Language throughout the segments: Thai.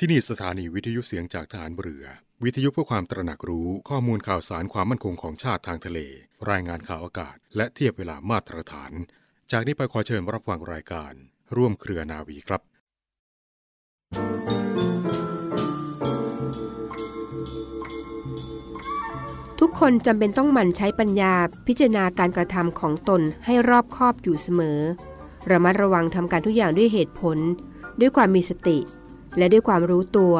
ที่นี่สถานีวิทยุเสียงจากฐานเรือ วิทยุเพื่อความตระหนักรู้ข้อมูลข่าวสารความมั่นคงของชาติทางทะเล รายงานข่าวอากาศ และเทียบเวลามาตรฐาน จากนี้ไปขอเชิญรับฟังรายการ ร่วมเครือนาวีครับ ทุกคนจำเป็นต้องหมั่นใช้ปัญญาพิจารณาการกระทำของตนให้รอบคอบอยู่เสมอ ระมัดระวังทำการทุกอย่างด้วยเหตุผล ด้วยความมีสติ และด้วยความรู้ตัว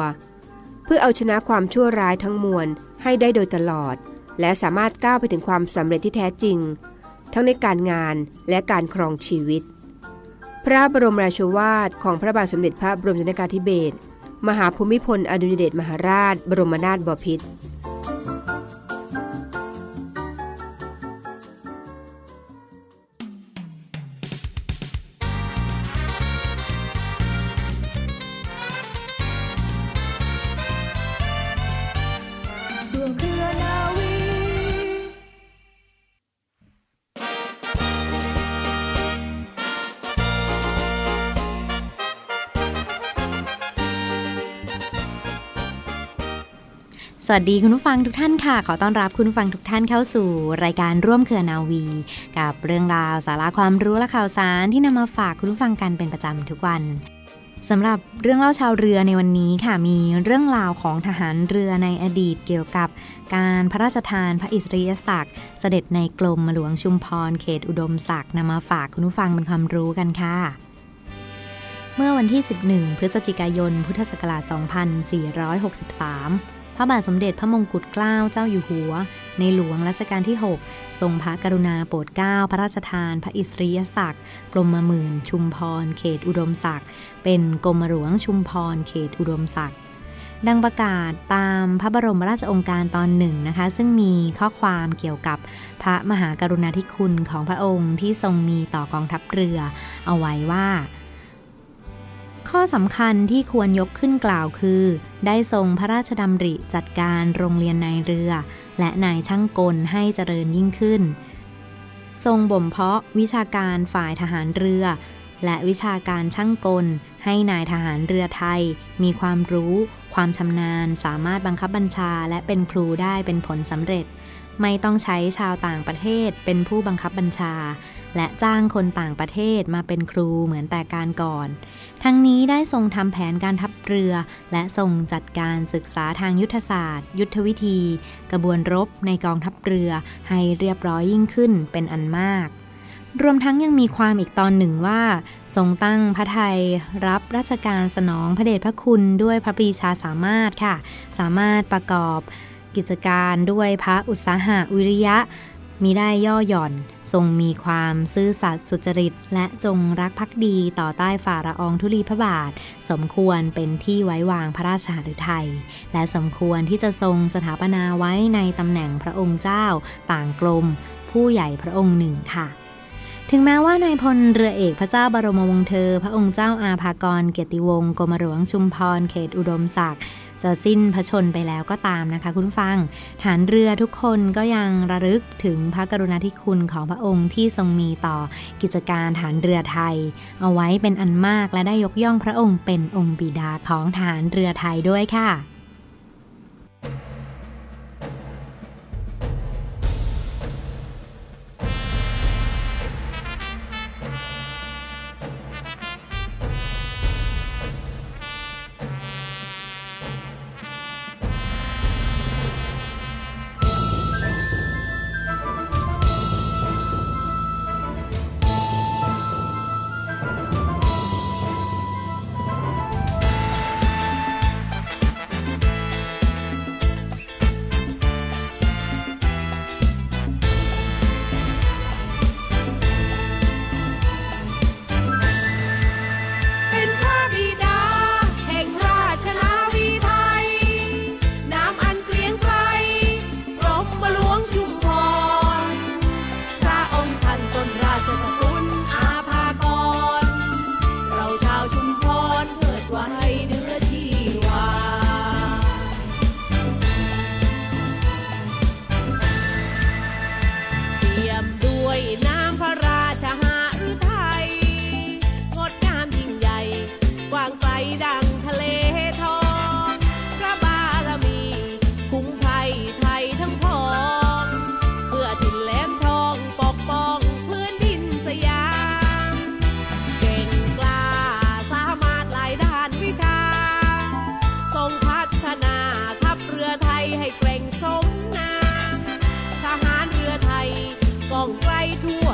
เพื่อเอาชนะความชั่วร้ายทั้งมวลให้ได้โดยตลอด และสามารถก้าวไปถึงความสำเร็จที่แท้จริง ทั้งในการงานและการครองชีวิต พระบรมราชวาทของพระบาทสมเด็จพระบรมชนกาธิเบศรมหาภูมิพลอดุลยเดชมหาราช บรมนาถบพิตร สวัสดีคุณผู้ฟังทุกท่านค่ะ ขอต้อนรับคุณผู้ฟังทุกท่านเข้าสู่ รายการร่วมเครือนาวี กับเรื่องราวสาระความรู้และข่าวสารที่นำมาฝากคุณผู้ฟังกันเป็นประจำทุกวันสำหรับเรื่องเล่าชาวเรือในวันนี้ค่ะมีเรื่องราวของทหารเรือในอดีตเกี่ยวกับการพระราชทานพระอิสริยศักดิ์เสด็จในกรมหลวงชุมพรเขตอุดมศักดิ์นำมาฝากคุณผู้ฟังเป็นความรู้กันค่ะเมื่อวันที่ 11 พฤศจิกายน พุทธศักราช 2463 ระบาทสมเด็จพระมงกุฎเกล้าเจ้าอยู่หัว ในหลวงรัชกาลที่ 6 ทรงพระกรุณาโปรดเกล้าพระราชทาน พระอิสริยศักดิ์กรมหมื่น ชุมพร เขตอุดมศักดิ์เป็นกรมหลวงชุมพร เขตอุดมศักดิ์ดังประกาศตามพระบรมราชองค์การตอนหนึ่งนะคะ ซึ่งมีข้อความเกี่ยวกับพระมหากรุณาธิคุณของพระองค์ที่ทรงมีต่อกองทัพเรือ เอาไว้ว่า ข้อสำคัญที่ควรยกขึ้นกล่าวคือ ได้ทรงพระราชดำริจัดการโรงเรียนนายเรือ และนายช่างกลให้เจริญยิ่งขึ้น ทรงบ่มเพาะวิชาการฝ่ายทหารเรือ และวิชาการช่างกล ให้นายทหารเรือไทย มีความรู้ ความชำนาญ สามารถบังคับบัญชาและเป็นครูได้เป็นผลสำเร็จ ไม่ต้องใช้ชาวต่างประเทศเป็นผู้บังคับบัญชา และจ้างคนต่างประเทศมาเป็นครูเหมือนแต่การก่อน ทั้งนี้ได้ทรงทำแผนการทัพเรือ และทรงจัดการศึกษาทางยุทธศาสตร์ ยุทธวิธี กระบวนรบในกองทัพเรือให้เรียบร้อยยิ่งขึ้นเป็นอันมาก รวมทั้งยังมีความอีกตอนหนึ่งว่า ทรงตั้งพระไทยรับราชการสนองพระเดชพระคุณด้วยพระปีชาสามารถค่ะ สามารถประกอบกิจการด้วยพระอุตสาหะวิริยะ มีได้ย่อหย่อน ทรงมีความซื่อสัตย์สุจริต และจงรักภักดีต่อใต้ฝ่าละอองธุลีพระบาท สมควรเป็นที่ไว้วางพระราชหฤทัย และสมควรที่จะทรงสถาปนาไว้ในตำแหน่งพระองค์เจ้า ต่างกลม ผู้ใหญ่พระองค์หนึ่งค่ะถึงแม้ว่านายพลเรือเอกพระเจ้าบรมวงศ์เธอ พระองค์เจ้าอาภากรเกียรติวงศ์กรมหลวงชุมพรเขตอุดมศักดิ์ จะสิ้นพระชนไปแล้วก็ตามนะคะคุณฟัง ฐานเรือทุกคนก็ยังระลึกถึงพระกรุณาธิคุณของพระองค์ที่ทรงมีต่อกิจการฐานเรือไทย เอาไว้เป็นอันมากและได้ยกย่องพระองค์เป็นองค์บิดาของฐานเรือไทยด้วยค่ะ long white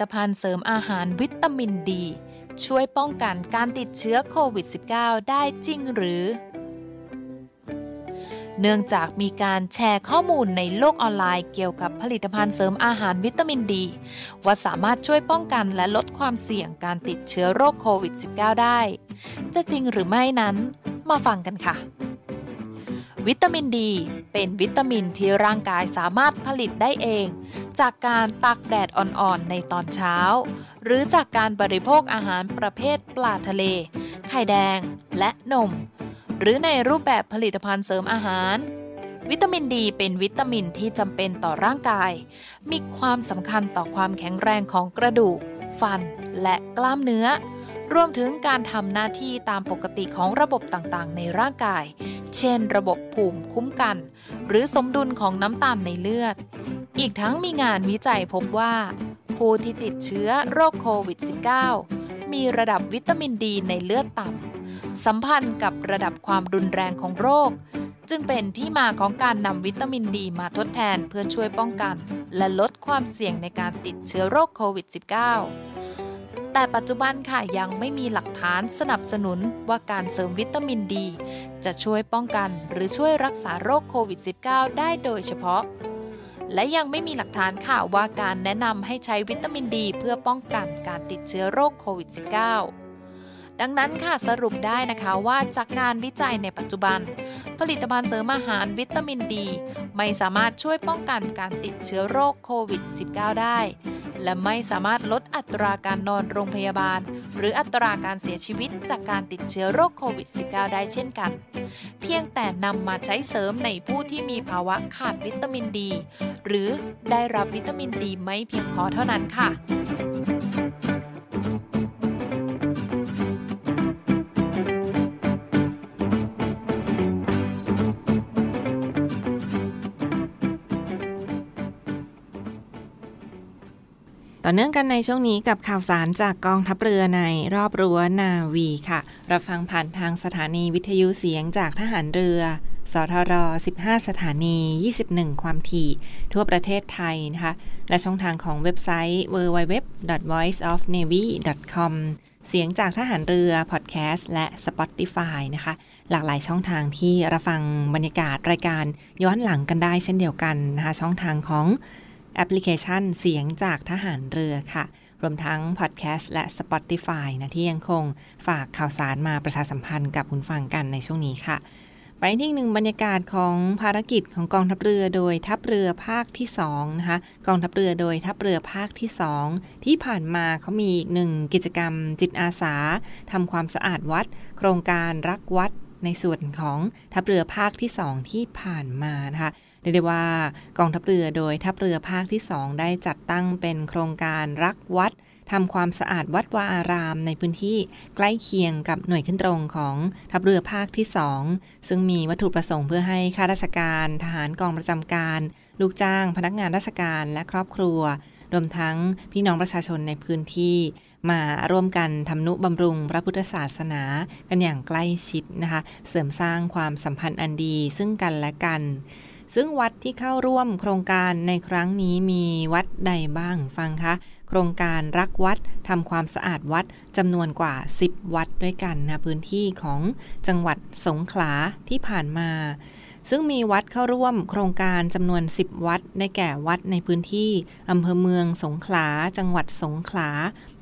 ตภัณฑ์เสริมอาหารวิตามินดี ช่วยป้องกันการติดเชื้อโควิด -19 ได้จริงหรือ เนื่องจากมีการแชร์ข้อมูลในโลกออนไลน์เกี่ยวกับผลิตภัณฑ์เสริมอาหารวิตามินดี ว่าสามารถช่วยป้องกันและลดความเสี่ยงการติดเชื้อโรคโควิด -19 ได้ จะจริงหรือไม่นั้นมาฟังกันค่ะวิตามินดี เป็นวิตามินที่ร่างกายสามารถผลิตได้เอง จากการตากแดดอ่อนๆในตอนเช้า หรือจากการบริโภคอาหารประเภทปลาทะเล ไข่แดงและนม หรือในรูปแบบผลิตภัณฑ์เสริมอาหาร วิตามินดีเป็นวิตามินที่จำเป็นต่อร่างกาย มีความสำคัญต่อความแข็งแรงของกระดูก ฟัน และกล้ามเนื้อ รวมถึงการทำหน้าที่ตามปกติของระบบต่างๆ ในร่างกาย เช่น ระบบภูมิคุ้มกัน หรือสมดุลของน้ำตาลในเลือด อีกทั้งมีงานวิจัยพบว่า ผู้ที่ติดเชื้อโรคโควิด -19 มีระดับวิตามินดีในเลือดต่ำ สัมพันธ์กับระดับความรุนแรงของโรค จึงเป็นที่มาของการนำวิตามินดีมาทดแทนเพื่อช่วยป้องกัน และลดความเสี่ยงในการติดเชื้อโรคโควิด -19 แต่ปัจจุบันค่ะยังไม่มีหลักฐานสนับสนุนว่าการเสริมวิตามินดี จะช่วยป้องกันหรือช่วยรักษาโรคโควิด -19 ได้โดยเฉพาะ และยังไม่มีหลักฐานค่ะว่าการแนะนำให้ใช้วิตามินดี เพื่อป้องกันการติดเชื้อโรคโควิด -19 ดังนั้นค่ะสรุปได้นะคะว่าจากงานวิจัยในปัจจุบัน ผลิตภัณฑ์เสริมอาหารวิตามินดี ไม่สามารถช่วยป้องกันการติดเชื้อโรคโควิด -19 ได้ และไม่สามารถลดอัตราการนอนโรงพยาบาล หรืออัตราการเสียชีวิตจากการติดเชื้อโรคโควิด -19 ได้เช่นกัน เพียงแต่นำมาใช้เสริมในผู้ที่มีภาวะขาดวิตามินดี หรือได้รับวิตามินดีไม่เพียงพอเท่านั้นค่ะ ต่อเนื่องกันในช่วงนี้กับข่าวสารจากกองทัพเรือในรอบรั้วนาวีค่ะ รับฟังผ่านทางสถานีวิทยุเสียงจากทหารเรือ สทร 15 สถานี 21 ความถี่ ทั่วประเทศไทยนะคะ และช่องทางของเว็บไซต์ www.voiceofnavy.com เสียงจากทหารเรือ พอดแคสต์ และ Spotify นะคะ หลากหลายช่องทางที่รับฟังบรรยากาศรายการย้อนหลังกันได้เช่นเดียวกันนะคะ ช่องทางของ แอปพลิเคชันเสียงจากทหารเรือค่ะ รวมทั้งพอดแคสต์และ Spotify นะที่ยังคงฝากข่าวสารมาประชาสัมพันธ์กับคุณฟังกันในช่วงนี้ค่ะ ไปที่หนึ่งบรรยากาศของภารกิจของกองทัพเรือโดยทัพเรือภาคที่2นะคะกองทัพเรือโดยทัพเรือภาคที่ 2 ที่ผ่านมาเขามีอีกหนึ่งกิจกรรมจิตอาสาทำความสะอาดวัด โครงการรักวัดในส่วนของทัพเรือภาคที่ 2 ที่ผ่านมานะคะ เรียกได้ว่ากองทัพเรือโดยทัพเรือภาคที่ 2 ได้จัดตั้งเป็นโครงการรักวัดทำความสะอาดวัดวาอารามในพื้นที่ใกล้เคียงกับหน่วยขึ้นตรงของทัพเรือภาคที่ 2 ซึ่งมีวัตถุประสงค์เพื่อให้ข้าราชการ ทหารกองประจำการ ลูกจ้าง พนักงานราชการและครอบครัว รวมทั้งพี่น้องประชาชนในพื้นที่ มาร่วมกันทำนุบำรุงพระพุทธศาสนา กันอย่างใกล้ชิดนะคะ เสริมสร้างความสัมพันธ์อันดีซึ่งกันและกัน ซึ่งวัดที่เข้าร่วมโครงการในครั้งนี้มีวัดใดบ้างฟังคะ โครงการรักวัดทำความสะอาดวัดจำนวนกว่า 10 วัดด้วยกันนะพื้นที่ของจังหวัดสงขลาที่ผ่านมา ซึ่งมีวัดเข้าร่วมโครงการจำนวน 10 วัดได้แก่วัดในพื้นที่อำเภอเมืองสงขลา จังหวัดสงขลา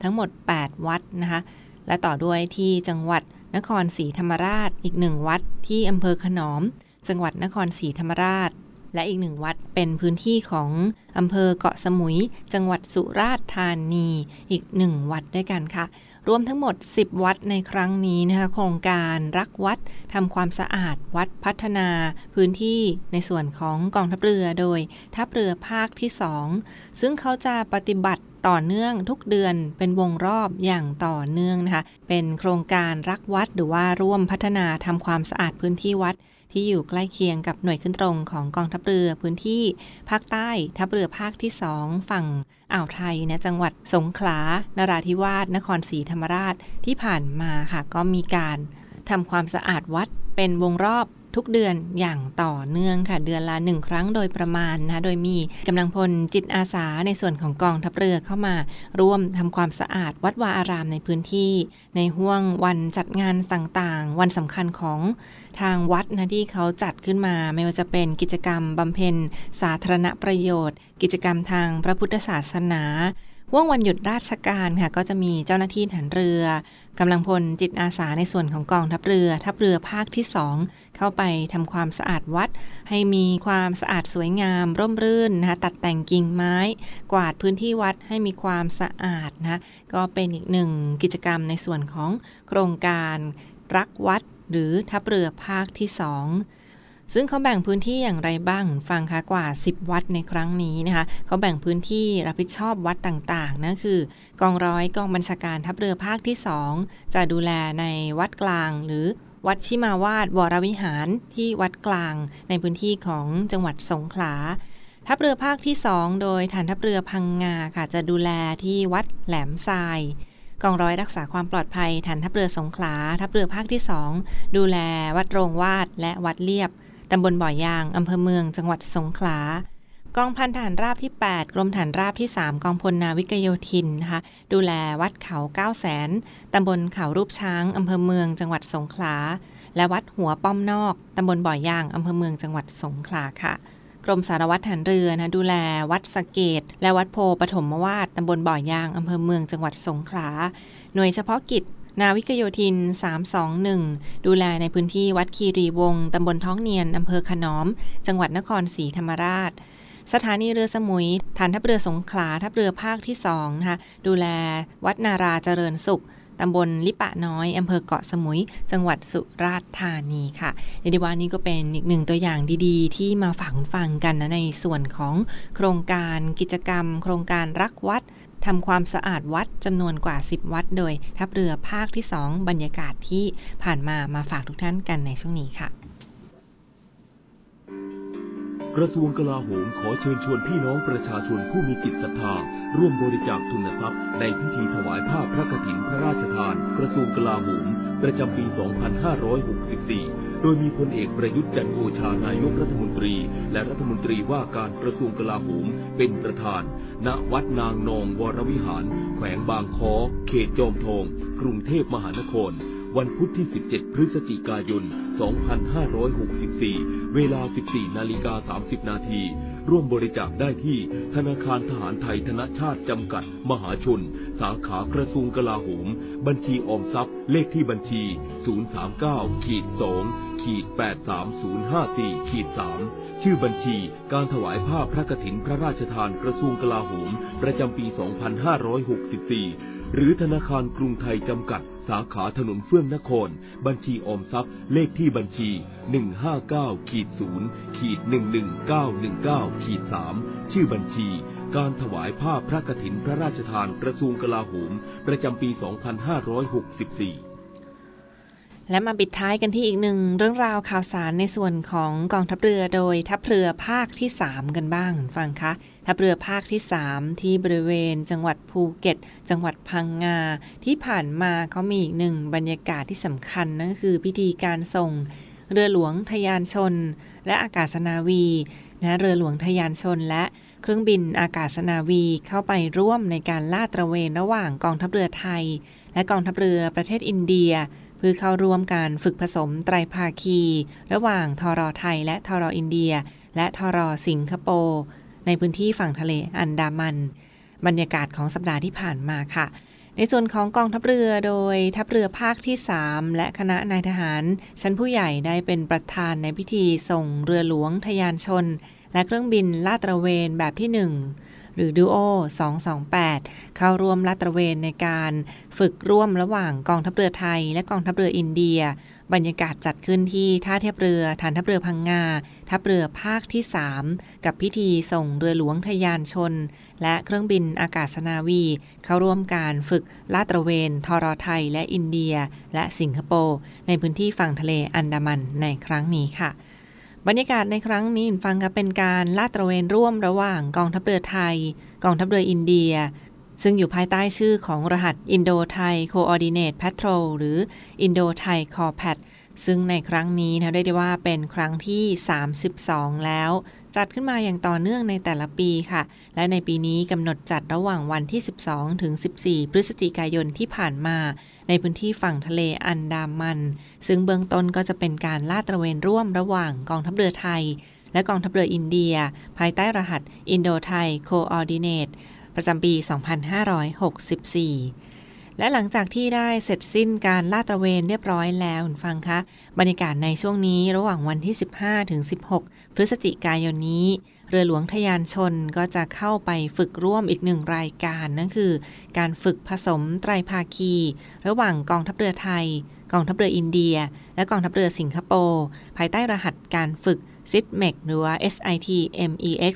ทั้งหมด 8 วัดนะคะ และต่อด้วยที่จังหวัดนครศรีธรรมราชอีกหนึ่งวัดที่อำเภอขนอม จังหวัดนครศรีธรรมราช และอีกหนึ่งวัดเป็นพื้นที่ของอำเภอเกาะสมุย จังหวัดสุราษฎร์ธานี อีกหนึ่งวัดด้วยกันค่ะ รวมทั้งหมด 10 วัดในครั้งนี้นะคะโครงการรักวัดทำความสะอาดวัดพัฒนา พื้นที่ในส่วนของกองทัพเรือโดยทัพเรือภาคที่ 2 ซึ่งเขาจะปฏิบัติต่อเนื่องทุกเดือนเป็นวงรอบอย่างต่อเนื่องนะคะ เป็นโครงการรักวัดหรือว่าร่วมพัฒนาทำความสะอาดพื้นที่วัด ที่อยู่ใกล้เคียงกับหน่วยขึ้นตรงของกองทัพเรือพื้นที่ภาคใต้ทัพเรือภาคที่2ฝั่งอ่าวไทยนะจังหวัดสงขลานราธิวาสนครศรีธรรมราชที่ผ่านมาค่ะก็มีการทำความสะอาดวัดเป็นวงรอบ ทุกเดือนอย่างต่อเนื่องค่ะ เดือนละหนึ่งครั้งโดยประมาณนะโดยมีกำลังพลจิตอาสาในส่วนของกองทัพเรือเข้ามา ร่วมทำความสะอาดวัดวาอารามในพื้นที่ ในห่วงวันจัดงานต่างๆ วันสำคัญของทางวัดนะที่เขาจัดขึ้นมา ไม่ว่าจะเป็นกิจกรรมบำเพ็ญสาธารณประโยชน์ กิจกรรมทางพระพุทธศาสนา ห่วงวันหยุดราชการค่ะ ก็จะมีเจ้าหน้าที่ฐานเรือกำลังพลจิตอาสาในส่วนของกองทัพเรือ ทัพเรือภาคที่ 2 เข้าไปทำความสะอาดวัด ให้มีความสะอาดสวยงาม ร่มรื่นนะคะตัดแต่งกิ่งไม้ กวาดพื้นที่วัดให้มีความสะอาดนะก็เป็นอีกหนึ่งกิจกรรมในส่วนของโครงการรักวัด หรือทัพเรือภาคที่ 2 ซึ่งเขาแบ่งพื้นที่อย่างไรบ้างฟังคะกว่า 10 วัดในครั้งนี้นะคะเขาแบ่งพื้นที่รับผิดชอบวัดต่างๆนั่นคือกองร้อยกองบัญชาการทัพเรือภาคที่ 2 จะดูแลในวัดกลาง หรือวัดชิมาวาดวรวิหารที่วัดกลางในพื้นที่ของจังหวัดสงขลาทัพเรือภาคที่ 2 โดยฐานทัพเรือพังงาค่ะจะดูแลที่วัดแหลมทรายกองร้อยรักษาความปลอดภัยฐานทัพเรือสงขลา ทัพเรือภาคที่ 2 ดูแลวัดโรงวาดและวัดเลียบ ตำบลบ่อยางอำเภอเมือง จังหวัดสงขลากองพันฐานราบที่ 8 กรมฐานราบที่ 3 กองพลนาวิกโยธินนะคะ ดูแลวัดเขา9 0 0แสนตำบลเขารูปช้างอำเภอเมือง จังหวัดสงขลา และวัดหัวป้อมนอกตำบลบ่อยางอำเภอเมือง จังหวัดสงขลาค่ะ กรมสารวัตรฐานเรือนะดูแลวัดสะเกต และวัดโพปฐมวาดตำบลบ่อยางอำเภอเมือง จังหวัดสงขลา หน่วยเฉพาะกิจ นาวิกโยธิน 321 ดูแลในพื้นที่วัดคีรีวงตำบลท้องเนียน อำเภอขนอม จังหวัดนครศรีธรรมราช สถานีเรือสมุย ฐานทัพเรือสงขลา ทัพเรือภาคที่2นะคะ ดูแลวัดนาราเจริญสุขตำบลลิปะน้อย อำเภอเกาะสมุย จังหวัดสุราษฎร์ธานีค่ะ ในดีวานี้ก็เป็นอีกหนึ่งตัวอย่างดีๆ ที่มาฝากฟังกันนะในส่วนของโครงการกิจกรรม โครงการรักวัด ทำความสะอาดวัดจำนวนกว่า 10 วัด โดยทัพเรือภาคที่ 2 บรรยากาศที่ผ่านมามาฝากทุกท่านกันในช่วงนี้ค่ะ กระทรวงกลาโหมขอเชิญชวนพี่น้องประชาชนผู้มีจิตศรัทธาร่วมบริจาคทุนทรัพย์ ในพิธีถวายผ้าพระกฐินพระราชทาน กระทรวงกลาโหม ประจำปี 2564 โดยมีพลเอกประยุทธ์จันโอชานายกรัฐมนตรี และรัฐมนตรีว่าการกระทรวงกลาโหมเป็นประธาน ณ วัดนางนองวรวิหาร แขวงบางคอเขตจอมทอง กรุงเทพมหานคร วันพุธที่ 17 พฤศจิกายน 2564 เวลา 14 นาฬิกา 30 นาทีร่วมบริจาคได้ที่ธนาคารทหารไทยธนชาติจำกัด มหาชน สาขากระทรวงกลาโหม บัญชีออมทรัพย์ เลขที่บัญชี 039-2 ขีด83054ขีด3ชื่อบัญชีการถวายผ้าพระกฐินพระราชทานกระทรวงกลาโหม ประจำปี 2564 หรือธนาคารกรุงไทยจำกัด สาขาถนนเฟื่องนคร บัญชีออมทรัพย์ เลขที่บัญชี 159ขีด0ขีด11919ขีด3ชื่อบัญชีการถวายผ้าพระกฐินพระราชทานกระทรวงกลาโหม ประจำปี 2564 และมาปิดท้ายกันที่อีกหนึ่งเรื่องราวข่าวสารในส่วนของกองทัพเรือโดยทัพเรือภาคที่ 3 กันบ้างฟังคะทัพเรือภาคที่ 3 ที่บริเวณ จังหวัดภูเก็ต จังหวัดพังงา ที่ผ่านมาเขามีอีกหนึ่งบรรยากาศที่สำคัญนั่นก็คือพิธีการส่งเรือหลวงทยานชน และอากาศนาวีนะเรือหลวงทยานชนและเครื่องบินอากาศนาวีเข้าไปร่วมในการลาดตระเวนระหว่างกองทัพเรือไทย และกองทัพเรือประเทศอินเดีย เพื่อเข้าร่วมการฝึกผสมไตรภาคี ระหว่างทรอไทยและทรออินเดีย และทรอสิงคโปร์ในพื้นที่ฝั่งทะเลอันดามัน บรรยากาศของสัปดาห์ที่ผ่านมาค่ะ ในส่วนของกองทัพเรือโดยทัพเรือภาคที่ 3 และคณะนายทหาร ชั้นผู้ใหญ่ได้เป็นประธานในพิธีส่งเรือหลวงทยานชน และเครื่องบินลาดตระเวนแบบที่ 1 หรือดูโอ228 เข้าร่วมลาดตระเวนในการฝึกร่วมระหว่างกองทัพเรือไทย และกองทัพเรืออินเดีย บรรยากาศจัดขึ้นที่ท่าเทียบเรือฐานทัพเรือพังงาทัพเรือภาคที่ 3 กับพิธีส่งเรือหลวงทยานชน และเครื่องบินอากาศนาวี เข้าร่วมการฝึกลาดตระเวนทรอไทยและอินเดีย และสิงคโปร์ในพื้นที่ฝั่งทะเลอันดามันในครั้งนี้ค่ะ บรรยากาศในครั้งนี้ฟังกับเป็นการลาดตระเวนร่วมระหว่างกองทัพเรือไทย กองทัพเรืออินเดีย ซึ่งอยู่ภายใต้ชื่อของรหัส Indo Thai Coordinate Patrol หรือ Indo Thai Corpat ซึ่งในครั้งนี้นะได้ได้ว่าเป็นครั้งที่ 32 แล้ว จัดขึ้นมาอย่างต่อเนื่องในแต่ละปีค่ะ และในปีนี้กำหนดจัดระหว่างวันที่ 12 ถึง 14 พฤศจิกายนที่ผ่านมา ในพื้นที่ฝั่งทะเลอันดามัน ซึ่งเบื้องต้นก็จะเป็นการลาดตระเวนร่วมระหว่างกองทัพเรือไทย และกองทัพเรืออินเดีย ภายใต้รหัส Indo Thai Coordinate ประจำปี 2564 และหลังจากที่ได้เสร็จสิ้นการลาดตระเวนเรียบร้อยแล้วคุณฟังคะ บรรยากาศในช่วงนี้ระหว่างวันที่ 15 ถึง 16 พฤศจิกายนนี้ เรือหลวงทยานชนก็จะเข้าไปฝึกร่วมอีกหนึ่งรายการ นั่นคือ การฝึกผสมไตรภาคี ระหว่างกองทัพเรือไทย กองทัพเรืออินเดีย และกองทัพเรือสิงคโปร์ภายใต้รหัสการฝึก SITMEX หรือว่า SITMEX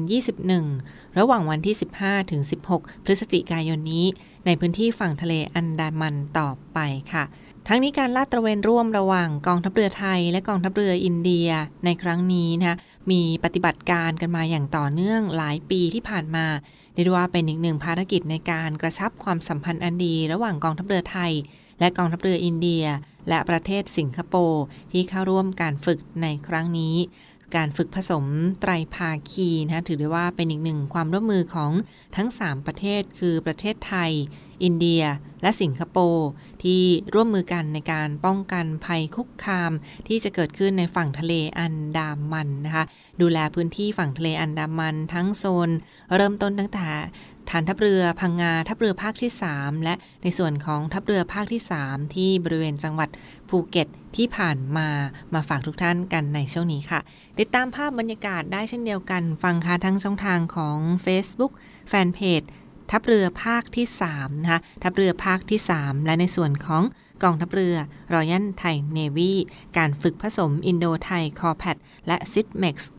2021 ระหว่างวันที่ 15 ถึง 16 พฤศจิกายนนี้ ในพื้นที่ฝั่งทะเลอันดามันต่อไปค่ะ ทั้งนี้การลาดตระเวนร่วมระหว่างกองทัพเรือไทย และกองทัพเรืออินเดียในครั้งนี้นะคะมีปฏิบัติการกันมาอย่างต่อเนื่องหลายปีที่ผ่านมาเรียกว่าเป็นอีกหนึ่งภารกิจในการกระชับความสัมพันธ์อันดี ระหว่างกองทัพเรือไทย และกองทัพเรืออินเดีย และประเทศสิงคโปร์ที่เข้าร่วมการฝึกในครั้งนี้ การฝึกผสมไตรภาคีนะถือได้ว่าเป็นอีกหนึ่งความร่วมมือของทั้ง 3 ประเทศคือประเทศไทย อินเดีย และสิงคโปร์ที่ร่วมมือกันในการป้องกันภัยคุกคาม ที่จะเกิดขึ้นในฝั่งทะเลอันดามันนะคะดูแลพื้นที่ฝั่งทะเลอันดามันทั้งโซน เริ่มต้นตั้งแต่ ฐานทัพเรือพังงาทัพเรือภาคที่ 3 และในส่วนของทัพเรือภาคที่ 3 ที่บริเวณจังหวัดภูเก็ตที่ผ่านมามาฝากทุกท่านกันในช่วงนี้ค่ะ ติดตามภาพบรรยากาศได้เช่นเดียวกัน ฟังค่ะทั้งช่องทางของ Facebook แฟนเพจทัพเรือภาคที่3นะคะทัพเรือภาคที่ 3 และในส่วนของ กองทัพเรือรอยัลไทยเนวีการฝึกผสมอินโดไทยคอแพดและซิดเม็กซ์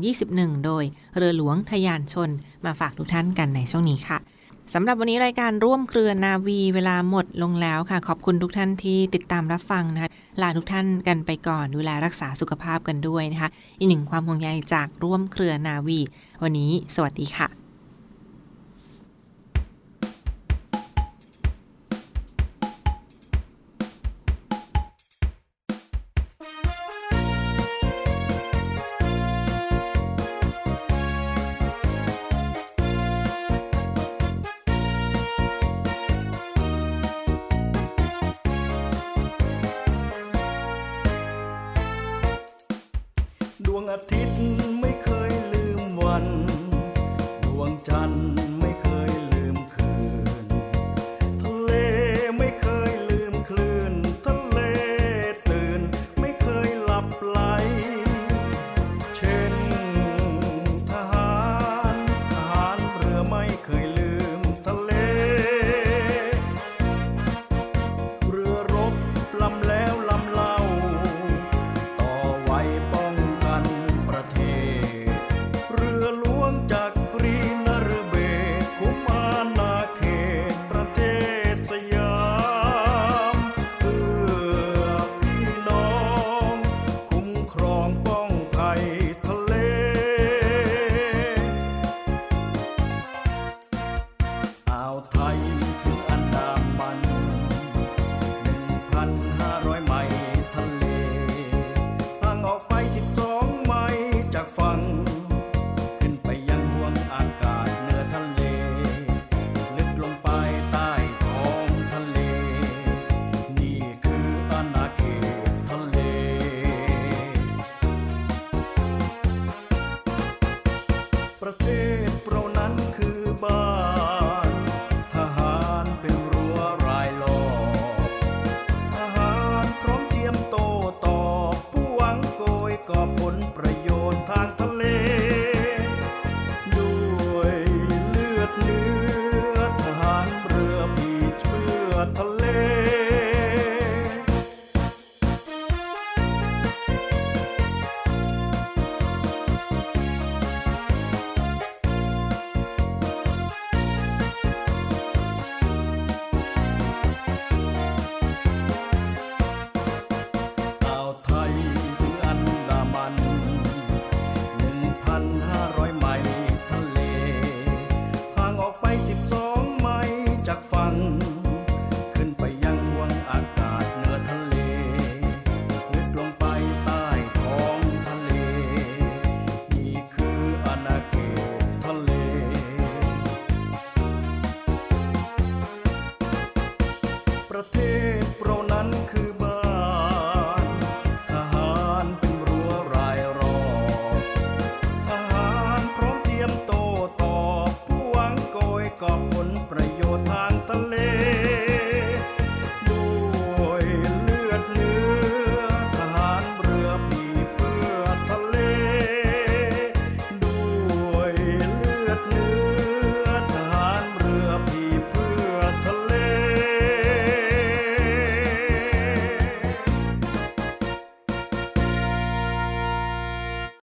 2021 โดยเรือหลวงทยานชนมาฝากทุกท่านกันในช่วงนี้ค่ะสำหรับวันนี้รายการร่วมเครือนาวีเวลาหมดลงแล้วค่ะ ขอบคุณทุกท่านที่ติดตามรับฟังนะคะลาทุกท่านกันไปก่อนดูแลรักษาสุขภาพกันด้วยนะคะ อีกหนึ่งความห่วงใยจากร่วมเครือนาวี วันนี้ สวัสดีค่ะ ดวงอาทิตย์ไม่เคยลืมวัน ดวงจันทร์ ผลประโยชน์ทางทะเล